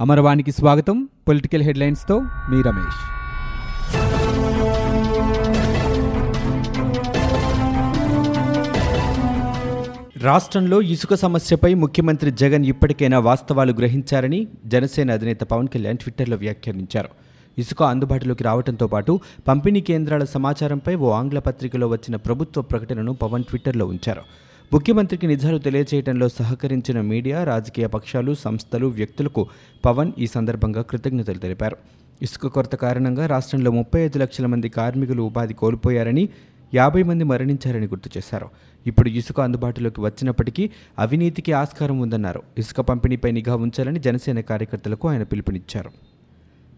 అమరవాణికి స్వాగతం. పొలిటికల్ హెడ్లైన్స్తో మీ రమేష్. రాష్ట్రంలో ఇసుక సమస్యపై ముఖ్యమంత్రి జగన్ ఇప్పటికైనా వాస్తవాలు గ్రహించారని జనసేన అధినేత పవన్ కళ్యాణ్ ట్విట్టర్లో వ్యాఖ్యానించారు. ఇసుక అందుబాటులోకి రావడంతో పాటు పంపిణీ కేంద్రాల సమాచారంపై ఓ ఆంగ్ల పత్రికలో వచ్చిన ప్రభుత్వ ప్రకటనను పవన్ ట్విట్టర్లో ఉంచారు. ముఖ్యమంత్రికి నిజాలు తెలియజేయడంలో సహకరించిన మీడియా రాజకీయ పక్షాలు సంస్థలు వ్యక్తులకు పవన్ ఈ సందర్భంగా కృతజ్ఞతలు తెలిపారు. ఇసుక కొరత కారణంగా రాష్ట్రంలో ముప్పై ఐదు లక్షల మంది కార్మికులు ఉపాధి కోల్పోయారని యాభై మంది మరణించారని గుర్తు చేశారు. ఇప్పుడు ఇసుక అందుబాటులోకి వచ్చినప్పటికీ అవినీతికి ఆస్కారం ఉందన్నారు. ఇసుక పంపిణీపై నిఘా ఉంచాలని జనసేన కార్యకర్తలకు ఆయన పిలుపునిచ్చారు.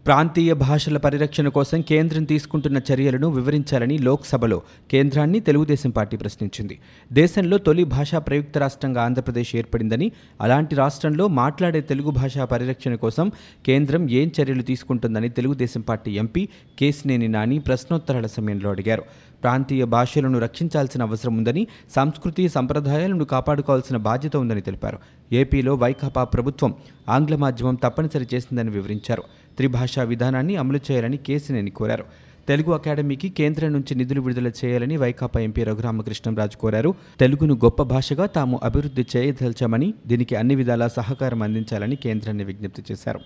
ప్రాంతీయ భాషల పరిరక్షణ కోసం కేంద్రం తీసుకుంటున్న చర్యలను వివరించాలని లోక్సభలో కేంద్రాన్ని తెలుగుదేశం పార్టీ ప్రశ్నించింది. దేశంలో తొలి భాషా ప్రయుక్త రాష్ట్రంగా ఆంధ్రప్రదేశ్ ఏర్పడిందని అలాంటి రాష్ట్రంలో మాట్లాడే తెలుగు భాషా పరిరక్షణ కోసం కేంద్రం ఏం చర్యలు తీసుకుంటుందని తెలుగుదేశం పార్టీ ఎంపీ కేసినేని నాని ప్రశ్నోత్తరాల సమయంలో అడిగారు. ప్రాంతీయ భాషలను రక్షించాల్సిన అవసరం ఉందని సంస్కృతి సంప్రదాయాలను కాపాడుకోవాల్సిన బాధ్యత ఉందని తెలిపారు. ఏపీలో వైకాపా ప్రభుత్వం ఆంగ్ల మాధ్యమం తప్పనిసరి చేసిందని వివరించారు. త్రిభాషా విధానాన్ని అమలు చేయాలని కేసినేని కోరారు. తెలుగు అకాడమీకి కేంద్రం నుంచి నిధులు విడుదల చేయాలని వైకాపా ఎంపీ రఘురామకృష్ణంరాజు కోరారు. తెలుగును గొప్ప భాషగా తాము అభివృద్ధి చేయదలిచామని దీనికి అన్ని విధాలా సహకారం అందించాలని కేంద్రాన్ని విజ్ఞప్తి చేశారు.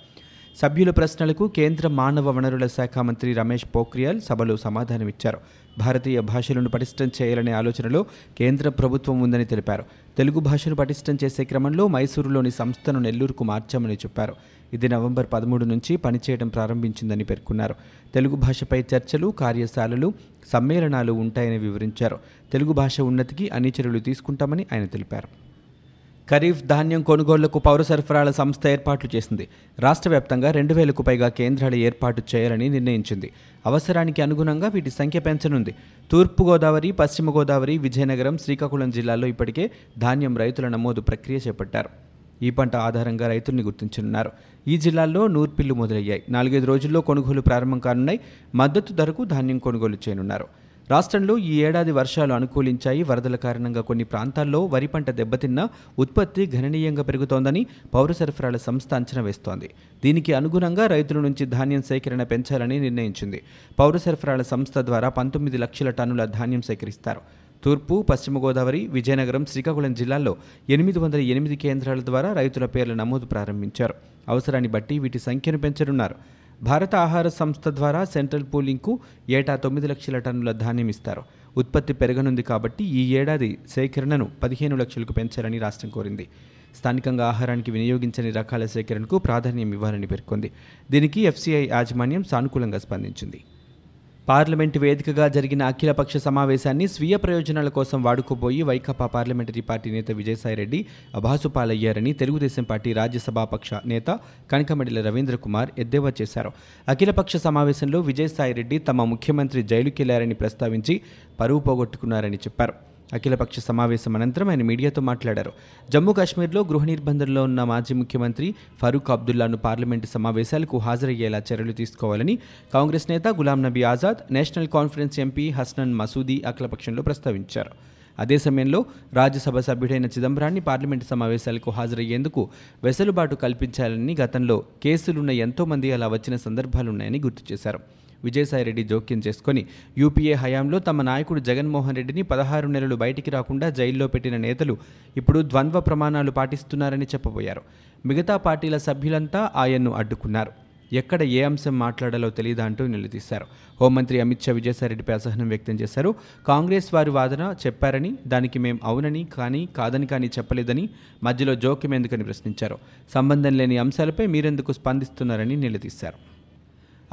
సభ్యుల ప్రశ్నలకు కేంద్ర మానవ వనరుల శాఖ మంత్రి రమేష్ పోఖ్రియాల్ సభలో సమాధానమిచ్చారు. భారతీయ భాషలను పటిష్టం చేయాలనే ఆలోచనలో కేంద్ర ప్రభుత్వం ఉందని తెలిపారు. తెలుగు భాషను పటిష్టం చేసే క్రమంలో మైసూరులోని సంస్థను నెల్లూరుకు మార్చామని చెప్పారు. ఇది నవంబర్ పదమూడు నుంచి పనిచేయడం ప్రారంభించిందని పేర్కొన్నారు. తెలుగు భాషపై చర్చలు కార్యశాలలు సమ్మేళనాలు ఉంటాయని వివరించారు. తెలుగు భాష ఉన్నతికి అన్ని చర్యలు తీసుకుంటామని ఆయన తెలిపారు. ఖరీఫ్ ధాన్యం కొనుగోళ్ళకు పౌర సరఫరాల సంస్థ ఏర్పాట్లు చేసింది. రాష్ట్ర వ్యాప్తంగా రెండు వేలకు పైగా కేంద్రాలు ఏర్పాటు చేయాలని నిర్ణయించింది. అవసరానికి అనుగుణంగా వీటి సంఖ్య పెంచనుంది. తూర్పుగోదావరి పశ్చిమ గోదావరి విజయనగరం శ్రీకాకుళం జిల్లాల్లో ఇప్పటికే ధాన్యం రైతుల నమోదు ప్రక్రియ చేపట్టారు. ఈ పంట ఆధారంగా రైతుల్ని గుర్తించనున్నారు. ఈ జిల్లాల్లో నూర్పిల్లు మొదలయ్యాయి. నాలుగైదు రోజుల్లో కొనుగోలు ప్రారంభం కానున్నాయి. మద్దతు ధరకు ధాన్యం కొనుగోలు చేయనున్నారు. రాష్ట్రంలో ఈ ఏడాది వర్షాలు అనుకూలించాయి. వరదల కారణంగా కొన్ని ప్రాంతాల్లో వరి పంట దెబ్బతిన్నా ఉత్పత్తి గణనీయంగా పెరుగుతోందని పౌర సరఫరాల సంస్థ అంచనా వేస్తోంది. దీనికి అనుగుణంగా రైతుల నుంచి ధాన్యం సేకరణ పెంచాలని నిర్ణయించింది. పౌర సరఫరాల సంస్థ ద్వారా పంతొమ్మిది లక్షల టన్నుల ధాన్యం సేకరిస్తారు. తూర్పు పశ్చిమ గోదావరి విజయనగరం శ్రీకాకుళం జిల్లాల్లో ఎనిమిది వందల ఎనిమిది కేంద్రాల ద్వారా రైతుల పేర్ల నమోదు ప్రారంభించారు. అవసరాన్ని బట్టి వీటి సంఖ్యను పెంచనున్నారు. భారత ఆహార సంస్థ ద్వారా సెంట్రల్ పూలింగ్కు ఏటా తొమ్మిది లక్షల టన్నుల ధాన్యం ఇస్తారు. ఉత్పత్తి పెరగనుంది కాబట్టి ఈ ఏడాది సేకరణను పదిహేను లక్షలకు పెంచాలని రాష్ట్రం కోరింది. స్థానికంగా ఆహారానికి వినియోగించని రకాల సేకరణకు ప్రాధాన్యం ఇవ్వాలని పేర్కొంది. దీనికి ఎఫ్సీఐ యాజమాన్యం సానుకూలంగా స్పందించింది. పార్లమెంటు వేదికగా జరిగిన అఖిలపక్ష సమావేశాన్ని స్వీయ ప్రయోజనాల కోసం వాడుకోబోయి వైకాపా పార్లమెంటరీ పార్టీ నేత విజయసాయిరెడ్డి అభాసుపాలయ్యారని తెలుగుదేశం పార్టీ రాజ్యసభాపక్ష నేత కనకమడిల రవీంద్ర కుమార్ ఎద్దేవా చేశారు. అఖిలపక్ష సమావేశంలో విజయసాయిరెడ్డి తమ ముఖ్యమంత్రి జైలుకెళ్ళారని ప్రస్తావించి పరువు పోగొట్టుకున్నారని చెప్పారు. అఖిలపక్ష సమావేశం అనంతరం ఆయన మీడియాతో మాట్లాడారు. జమ్మూ కాశ్మీర్లో గృహ నిర్బంధంలో ఉన్న మాజీ ముఖ్యమంత్రి ఫరూక్ అబ్దుల్లాను పార్లమెంటు సమావేశాలకు హాజరయ్యేలా చర్యలు తీసుకోవాలని కాంగ్రెస్ నేత Ghulam Nabi Azad National Conference MP Hasnain Masoodi అఖిలపక్షంలో ప్రస్తావించారు. అదే సమయంలో రాజ్యసభ సభ్యుడైన చిదంబరాన్ని పార్లమెంటు సమావేశాలకు హాజరయ్యేందుకు వెసులుబాటు కల్పించాలని గతంలో కేసులున్న ఎంతోమంది అలా వచ్చిన సందర్భాలున్నాయని గుర్తు చేశారు. విజయసాయిరెడ్డి జోక్యం చేసుకుని యూపీఏ హయాంలో తమ నాయకుడు జగన్మోహన్ రెడ్డిని పదహారు నెలలు బయటికి రాకుండా జైల్లో పెట్టిన నేతలు ఇప్పుడు ద్వంద్వ ప్రమాణాలు పాటిస్తున్నారని చెప్పబోయారు. మిగతా పార్టీల సభ్యులంతా ఆయన్ను అడ్డుకున్నారు. ఎక్కడ ఏ అంశం మాట్లాడాలో తెలియదా అంటూ నిలదీశారు. హోంమంత్రి అమిత్ షా విజయసాయిరెడ్డిపై అసహనం వ్యక్తం చేశారు. కాంగ్రెస్ వారి వాదన చెప్పారని దానికి మేం అవునని కానీ కాదని కానీ చెప్పలేదని మధ్యలో జోక్యం ఎందుకని ప్రశ్నించారు. సంబంధం లేని అంశాలపై మీరెందుకు స్పందిస్తున్నారని నిలదీశారు.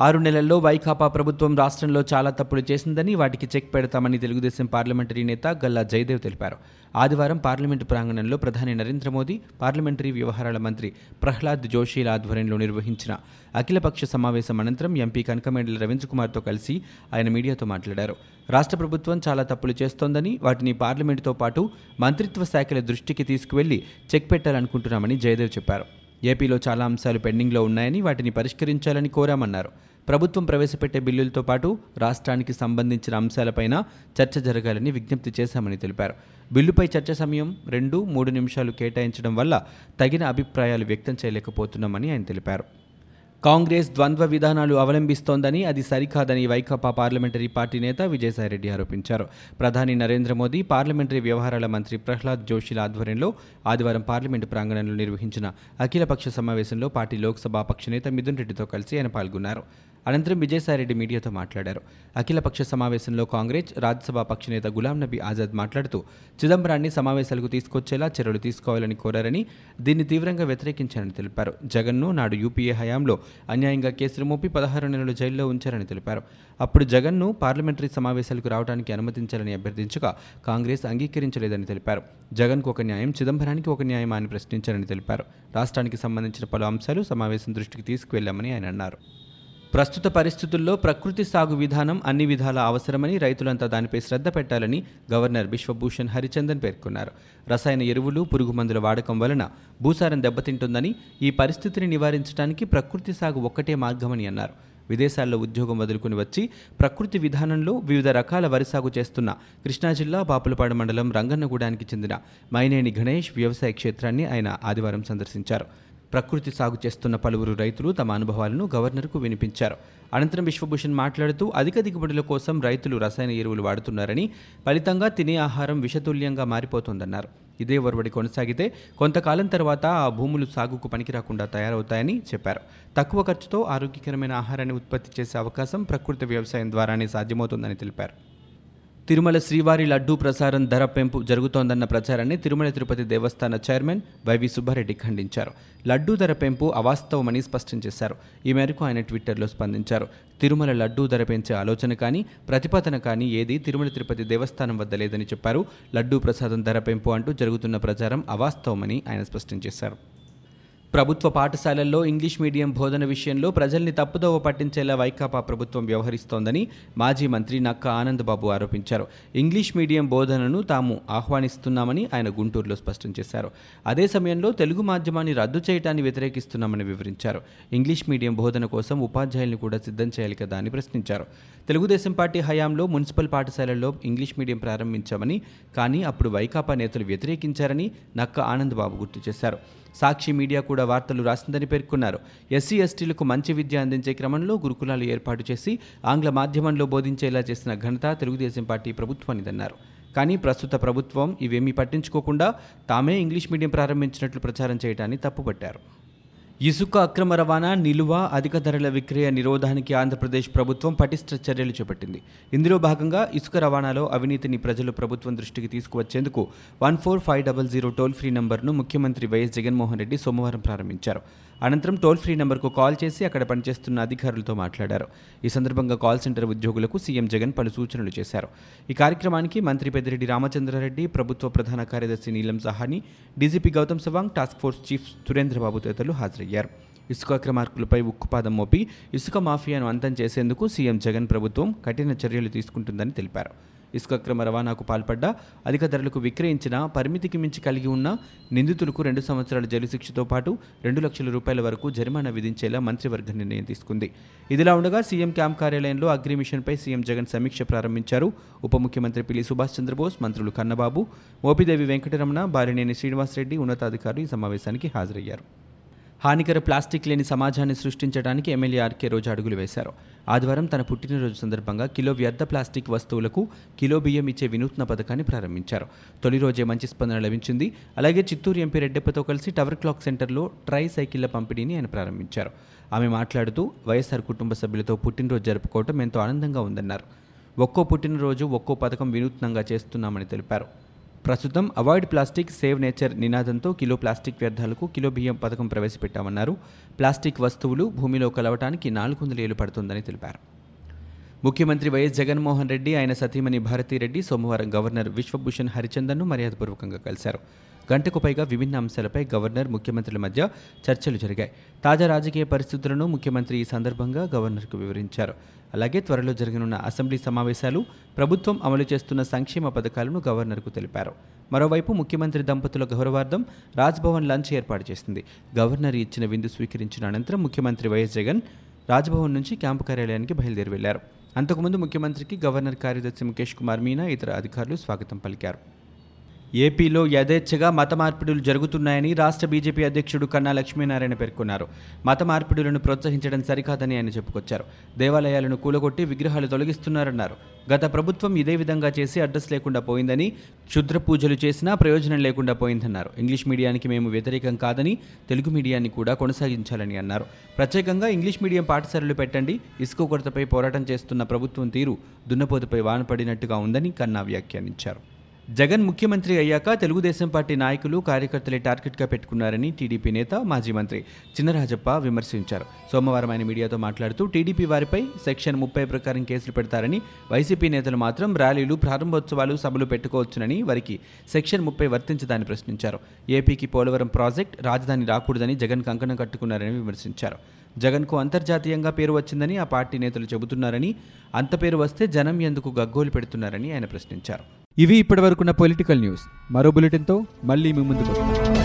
ఆరు నెలల్లో వైకాపా ప్రభుత్వం రాష్ట్రంలో చాలా తప్పులు చేసిందని వాటికి చెక్ పెడతామని తెలుగుదేశం పార్లమెంటరీ నేత గల్లా జయదేవ్ తెలిపారు. ఆదివారం పార్లమెంటు ప్రాంగణంలో ప్రధాని నరేంద్ర మోదీ పార్లమెంటరీ వ్యవహారాల మంత్రి ప్రహ్లాద్ జోషీల ఆధ్వర్యంలో నిర్వహించిన అఖిలపక్ష సమావేశం అనంతరం ఎంపీ కనకమేడల రవీంద్ర కుమార్తో కలిసి ఆయన మీడియాతో మాట్లాడారు. రాష్ట్ర ప్రభుత్వం చాలా తప్పులు చేస్తోందని వాటిని పార్లమెంటుతో పాటు మంత్రిత్వ శాఖల దృష్టికి తీసుకువెళ్ళి చెక్ పెట్టాలనుకుంటున్నామని జయదేవ్ చెప్పారు. ఏపీలో చాలా అంశాలు పెండింగ్లో ఉన్నాయని వాటిని పరిష్కరించాలని కోరామన్నారు. ప్రభుత్వం ప్రవేశపెట్టే బిల్లులతో పాటు రాష్ట్రానికి సంబంధించిన అంశాలపైన చర్చ జరగాలని విజ్ఞప్తి చేశామని తెలిపారు. బిల్లుపై చర్చ సమయం రెండు మూడు నిమిషాలు కేటాయించడం వల్ల తగిన అభిప్రాయాలు వ్యక్తం చేయలేకపోతున్నామని ఆయన తెలిపారు. కాంగ్రెస్ ద్వంద్వ విధానాలు అవలంబిస్తోందని అది సరికాదని వైకాపా పార్లమెంటరీ పార్టీ నేత విజయసాయిరెడ్డి ఆరోపించారు. ప్రధాని నరేంద్ర మోదీ పార్లమెంటరీ వ్యవహారాల మంత్రి ప్రహ్లాద్ జోషిల ఆధ్వర్యంలో ఆదివారం పార్లమెంటు ప్రాంగణంలో నిర్వహించిన అఖిలపక్ష సమావేశంలో పార్టీ లోక్సభ పక్ష నేత మిథున్ రెడ్డితో కలిసి ఆయన పాల్గొన్నారు. అనంతరం విజయసాయిరెడ్డి మీడియాతో మాట్లాడారు. అఖిలపక్ష సమావేశంలో కాంగ్రెస్ రాజ్యసభ పక్షనేత గులాం నబీ ఆజాద్ మాట్లాడుతూ చిదంబరాన్ని సమావేశాలకు తీసుకొచ్చేలా చర్యలు తీసుకోవాలని కోరారని దీన్ని తీవ్రంగా వ్యతిరేకించారని తెలిపారు. జగన్ను నాడు యూపీఏ హయాంలో అన్యాయంగా కేసులు మోపి పదహారు నెలలు జైల్లో ఉంచారని తెలిపారు. అప్పుడు జగన్ను పార్లమెంటరీ సమావేశాలకు రావడానికి అనుమతించాలని అభ్యర్థించగా కాంగ్రెస్ అంగీకరించలేదని తెలిపారు. జగన్కు ఒక న్యాయం చిదంబరానికి ఒక న్యాయం అని ప్రశ్నించారని తెలిపారు. రాష్ట్రానికి సంబంధించిన పలు అంశాలు సమావేశం దృష్టికి తీసుకువెళ్ళామని ఆయన అన్నారు. ప్రస్తుత పరిస్థితుల్లో ప్రకృతి సాగు విధానం అన్ని విధాల అవసరమని రైతులంతా దానిపై శ్రద్ధ పెట్టాలని గవర్నర్ బిశ్వభూషణ్ హరిచందన్ పేర్కొన్నారు. రసాయన ఎరువులు పురుగుమందుల వాడకం వలన భూసారం దెబ్బతింటుందని ఈ పరిస్థితిని నివారించడానికి ప్రకృతి సాగు ఒక్కటే మార్గమని అన్నారు. విదేశాల్లో ఉద్యోగం వదులుకుని వచ్చి ప్రకృతి విధానంలో వివిధ రకాల వరి సాగు చేస్తున్న కృష్ణా జిల్లా బాపులపాడు మండలం రంగన్నగూడానికి చెందిన మైనేని గణేష్ వ్యవసాయ క్షేత్రాన్ని ఆయన ఆదివారం సందర్శించారు. ప్రకృతి సాగు చేస్తున్న పలువురు రైతులు తమ అనుభవాలను గవర్నర్కు వినిపించారు. అనంతరం విశ్వభూషణ్ మాట్లాడుతూ అధిక దిగుబడుల కోసం రైతులు రసాయన ఎరువులు వాడుతున్నారని ఫలితంగా తినే ఆహారం విషతుల్యంగా మారిపోతోందన్నారు. ఇదే ఒరవడి కొనసాగితే కొంతకాలం తర్వాత ఆ భూములు సాగుకు పనికిరాకుండా తయారవుతాయని చెప్పారు. తక్కువ ఖర్చుతో ఆరోగ్యకరమైన ఆహారాన్ని ఉత్పత్తి చేసే అవకాశం ప్రకృతి వ్యవసాయం ద్వారానే సాధ్యమవుతుందని తెలిపారు. తిరుమల శ్రీవారి లడ్డూ ప్రసారం ధర పెంపు జరుగుతోందన్న ప్రచారాన్ని తిరుమల తిరుపతి దేవస్థాన చైర్మన్ వైవి సుబ్బారెడ్డి ఖండించారు. లడ్డూ ధర పెంపు అవాస్తవమని స్పష్టం చేశారు. ఈ మేరకు ఆయన ట్విట్టర్లో స్పందించారు. తిరుమల లడ్డూ ధర పెంచే ఆలోచన కానీ ప్రతిపాదన కానీ ఏది తిరుమల తిరుపతి దేవస్థానం వద్ద లేదని చెప్పారు. లడ్డూ ప్రసాదం ధర పెంపు అంటూ జరుగుతున్న ప్రచారం అవాస్తవమని ఆయన స్పష్టం చేశారు. ప్రభుత్వ పాఠశాలల్లో ఇంగ్లీష్ మీడియం బోధన విషయంలో ప్రజల్ని తప్పుదోవ పట్టించేలా వైకాపా ప్రభుత్వం వ్యవహరిస్తోందని మాజీ మంత్రి నక్క ఆనందబాబు ఆరోపించారు. ఇంగ్లీష్ మీడియం బోధనను తాము ఆహ్వానిస్తున్నామని ఆయన గుంటూరులో స్పష్టం చేశారు. అదే సమయంలో తెలుగు మాధ్యమాన్ని రద్దు చేయడాన్ని వ్యతిరేకిస్తున్నామని వివరించారు. ఇంగ్లీష్ మీడియం బోధన కోసం ఉపాధ్యాయుల్ని కూడా సిద్ధం చేయాలి కదా అని ప్రశ్నించారు. తెలుగుదేశం పార్టీ హయాంలో మున్సిపల్ పాఠశాలల్లో ఇంగ్లీష్ మీడియం ప్రారంభించామని కానీ అప్పుడు వైకాపా నేతలు వ్యతిరేకించారని నక్క ఆనందబాబు గుర్తు చేశారు. సాక్షి మీడియా కూడా వార్తలు రాసిందని పేర్కొన్నారు. ఎస్సీ ఎస్టీలకు మంచి విద్య అందించే క్రమంలో గురుకులాలు ఏర్పాటు చేసి ఆంగ్ల మాధ్యమంలో బోధించేలా చేసిన ఘనత తెలుగుదేశం పార్టీ ప్రభుత్వానిదన్నారు కానీ ప్రస్తుత ప్రభుత్వం ఇవేమీ పట్టించుకోకుండా తామే ఇంగ్లీష్ మీడియం ప్రారంభించినట్లు ప్రచారం చేయడాన్ని తప్పుపట్టారు. ఇసుక అక్రమ రవాణా నిలువ అధిక ధరల విక్రయ నిరోధానికి ఆంధ్రప్రదేశ్ ప్రభుత్వం పటిష్ట చర్యలు చేపట్టింది. ఇందులో భాగంగా ఇసుక రవాణాలో అవినీతిని ప్రజలు ప్రభుత్వం దృష్టికి తీసుకువచ్చేందుకు one four five double zero toll free నంబర్ను ముఖ్యమంత్రి వైఎస్ జగన్మోహన్ రెడ్డి సోమవారం ప్రారంభించారు. అనంతరం టోల్ ఫ్రీ నెంబర్కు కాల్ చేసి అక్కడ పనిచేస్తున్న అధికారులతో మాట్లాడారు. ఈ సందర్భంగా కాల్ సెంటర్ ఉద్యోగులకు సీఎం జగన్ పలు సూచనలు చేశారు. ఈ కార్యక్రమానికి మంత్రి పెద్దిరెడ్డి రామచంద్రారెడ్డి ప్రభుత్వ ప్రధాన కార్యదర్శి Neelam Sawhney DGP Gautam Sawang task force chief Surendra Babu తదితరులు హాజరయ్యారు. ఇసుక అక్రమార్కులపై ఉక్కుపాదం మోపి ఇసుక మాఫియాను అంతం చేసేందుకు సీఎం జగన్ ప్రభుత్వం కఠిన చర్యలు తీసుకుంటుందని తెలిపారు. ఇసుక అక్రమ రవాణాకు పాల్పడ్డ అధిక ధరలకు విక్రయించిన పరిమితికి మించి కలిగి ఉన్న నిందితులకు రెండు సంవత్సరాల జైలు శిక్షతో పాటు రెండు లక్షల రూపాయల వరకు జరిమానా విధించేలా మంత్రివర్గం నిర్ణయం తీసుకుంది. ఇదిలా ఉండగా సీఎం క్యాంప్ కార్యాలయంలో అగ్రి మిషన్పై సీఎం జగన్ సమీక్ష ప్రారంభించారు. ఉప ముఖ్యమంత్రి పిల్లి సుభాష్ చంద్రబోస్ మంత్రులు కన్నబాబు మోపిదేవి వెంకటరమణ బాలినేని శ్రీనివాసరెడ్డి ఉన్నతాధికారులు ఈ సమావేశానికి హాజరయ్యారు. హానికర ప్లాస్టిక్ లేని సమాజాన్ని సృష్టించడానికి ఎమ్మెల్యే ఆర్కే రోజు అడుగులు వేశారు. ఆదివారం తన పుట్టినరోజు సందర్భంగా కిలో వ్యర్థ ప్లాస్టిక్ వస్తువులకు కిలో బియ్యం ఇచ్చే వినూత్న పథకాన్ని ప్రారంభించారు. తొలి రోజే మంచి స్పందన లభించింది. అలాగే చిత్తూరు ఎంపీ రెడ్డెప్పతో కలిసి టవర్ క్లాక్ సెంటర్లో ట్రై సైకిళ్ళ పంపిణీని ఆయన ప్రారంభించారు. ఆమె మాట్లాడుతూ వైఎస్ఆర్ కుటుంబ సభ్యులతో పుట్టినరోజు జరుపుకోవటం ఎంతో ఆనందంగా ఉందన్నారు. ఒక్కో పుట్టినరోజు ఒక్కో పథకం వినూత్నంగా చేస్తున్నామని తెలిపారు. ప్రస్తుతం అవాయిడ్ ప్లాస్టిక్ సేవ్ నేచర్ నినాదంతో కిలో ప్లాస్టిక్ వ్యర్థాలకు కిలో బియ్యం పథకం ప్రవేశపెట్టామన్నారు. ప్లాస్టిక్ వస్తువులు భూమిలో కలవటానికి నాలుగు వందల ఏళ్ళు పడుతుందని తెలిపారు. ముఖ్యమంత్రి వైఎస్ జగన్మోహన్ రెడ్డి ఆయన సతీమణి భారతీరెడ్డి సోమవారం గవర్నర్ విశ్వభూషణ్ హరిచందన్ను మర్యాదపూర్వకంగా కలిశారు. గంటకు పైగా విభిన్న అంశాలపై గవర్నర్ ముఖ్యమంత్రుల మధ్య చర్చలు జరిగాయి. తాజా రాజకీయ పరిస్థితులను ముఖ్యమంత్రి ఈ సందర్భంగా గవర్నర్కు వివరించారు. అలాగే త్వరలో జరగనున్న అసెంబ్లీ సమావేశాలు ప్రభుత్వం అమలు చేస్తున్న సంక్షేమ పథకాలను గవర్నర్కు తెలిపారు. మరోవైపు ముఖ్యమంత్రి దంపతుల గౌరవార్థం రాజ్భవన్ లంచ్ ఏర్పాటు చేసింది. గవర్నర్ ఇచ్చిన విందు స్వీకరించిన అనంతరం ముఖ్యమంత్రి వైఎస్ జగన్ రాజ్భవన్ నుంచి క్యాంపు కార్యాలయానికి బయలుదేరి వెళ్ళారు. అంతకుముందు ముఖ్యమంత్రికి గవర్నర్ కార్యదర్శి ముఖేష్ కుమార్ మీనా ఇతర అధికారులు స్వాగతం పలికారు. ఏపీలో యథేచ్ఛగా మత మార్పిడులు జరుగుతున్నాయని రాష్ట్ర బీజేపీ అధ్యక్షుడు కన్నా లక్ష్మీనారాయణ పేర్కొన్నారు. మత మార్పిడులను ప్రోత్సహించడం సరికాదని ఆయన చెప్పుకొచ్చారు. దేవాలయాలను కూలగొట్టి విగ్రహాలు తొలగిస్తున్నారన్నారు. గత ప్రభుత్వం ఇదే విధంగా చేసి అడ్రస్ లేకుండా పోయిందని క్షుద్ర పూజలు చేసినా ప్రయోజనం లేకుండా పోయిందన్నారు. ఇంగ్లీష్ మీడియానికి మేము వ్యతిరేకం కాదని తెలుగు మీడియాన్ని కూడా కొనసాగించాలని అన్నారు. ప్రత్యేకంగా ఇంగ్లీష్ మీడియం పాఠశాలలు పెట్టండి ఇసుక కొరతపై పోరాటం చేస్తున్న ప్రభుత్వం తీరు దున్నపోతుపై వానపడినట్టుగా ఉందని కన్నా వ్యాఖ్యానించారు. జగన్ ముఖ్యమంత్రి అయ్యాక తెలుగుదేశం పార్టీ నాయకులు కార్యకర్తలే టార్గెట్గా పెట్టుకున్నారని టీడీపీ నేత మాజీ మంత్రి చిన్నరాజప్ప విమర్శించారు. సోమవారం ఆయన మీడియాతో మాట్లాడుతూ టీడీపీ వారిపై సెక్షన్ ముప్పై ప్రకారం కేసులు పెడతారని వైసీపీ నేతలు మాత్రం ర్యాలీలు ప్రారంభోత్సవాలు సభలు పెట్టుకోవచ్చునని వారికి సెక్షన్ ముప్పై వర్తించదని ప్రశ్నించారు. ఏపీకి పోలవరం ప్రాజెక్ట్ రాజధాని రాకూడదని జగన్ కంకణం కట్టుకున్నారని విమర్శించారు. జగన్కు అంతర్జాతీయంగా పేరు వచ్చిందని ఆ పార్టీ నేతలు చెబుతున్నారని అంత పేరు వస్తే జనం ఎందుకు గగ్గోలు పెడుతున్నారని ఆయన ప్రశ్నించారు. ఇవి ఇప్పటివరకున్న పొలిటికల్ న్యూస్. మరో బులెటిన్తో మళ్ళీ మీ ముందుకు వస్తాం.